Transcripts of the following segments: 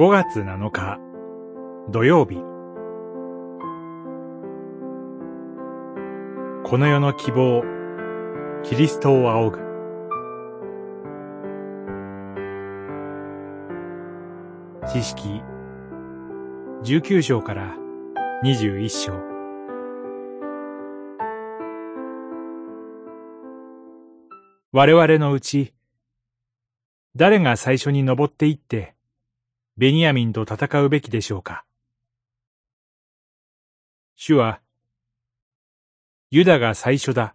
5月7日土曜日。この世の希望キリストを仰ぐ。知識19章から21章。我々のうち誰が最初に登っていってベニヤミンと戦うべきでしょうか主は、ユダが最初だ、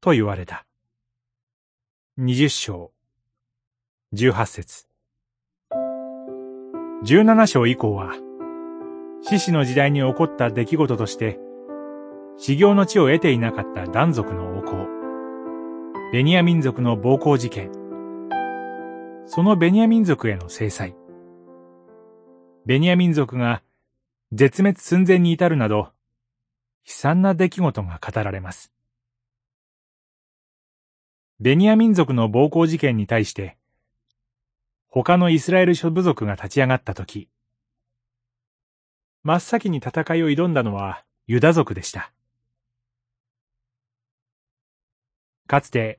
と言われた。二十章、十八節。十七章以降は、獅子の時代に起こった出来事として、修行の地を得ていなかった断族の王侯、ベニヤ民族の暴行事件、そのベニヤ民族への制裁、ベニヤ民族が絶滅寸前に至るなど、悲惨な出来事が語られます。ベニヤ民族の暴行事件に対して、他のイスラエル諸部族が立ち上がったとき、真っ先に戦いを挑んだのはユダ族でした。かつて、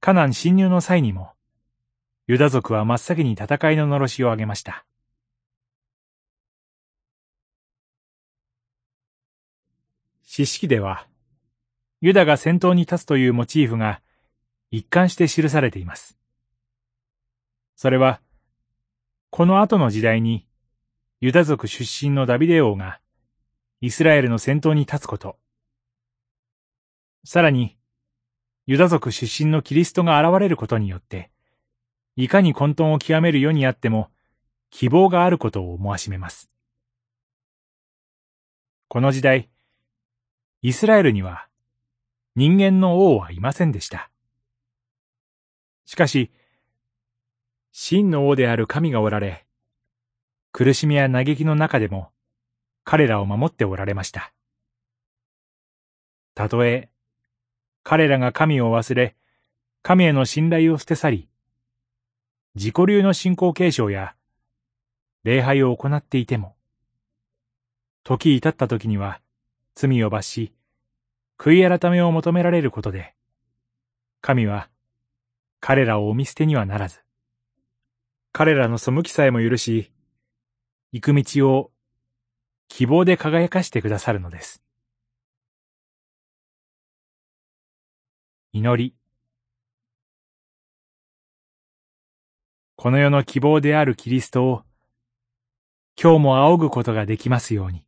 カナン侵入の際にも、ユダ族は真っ先に戦いののろしを上げました。詩式では、ユダが先頭に立つというモチーフが一貫して記されています。それは、この後の時代に、ユダ族出身のダビデ王が、イスラエルの先頭に立つこと。さらに、ユダ族出身のキリストが現れることによって、いかに混沌を極める世にあっても、希望があることを思わしめます。この時代、イスラエルには人間の王はいませんでした。しかし、真の王である神がおられ、苦しみや嘆きの中でも彼らを守っておられました。たとえ、彼らが神を忘れ、神への信頼を捨て去り、自己流の信仰継承や礼拝を行っていても、時至った時には、罪を罰し、悔い改めを求められることで、神は彼らをお見捨てにはならず、彼らの背きさえも許し、行く道を希望で輝かしてくださるのです。祈り。この世の希望であるキリストを、今日も仰ぐことができますように。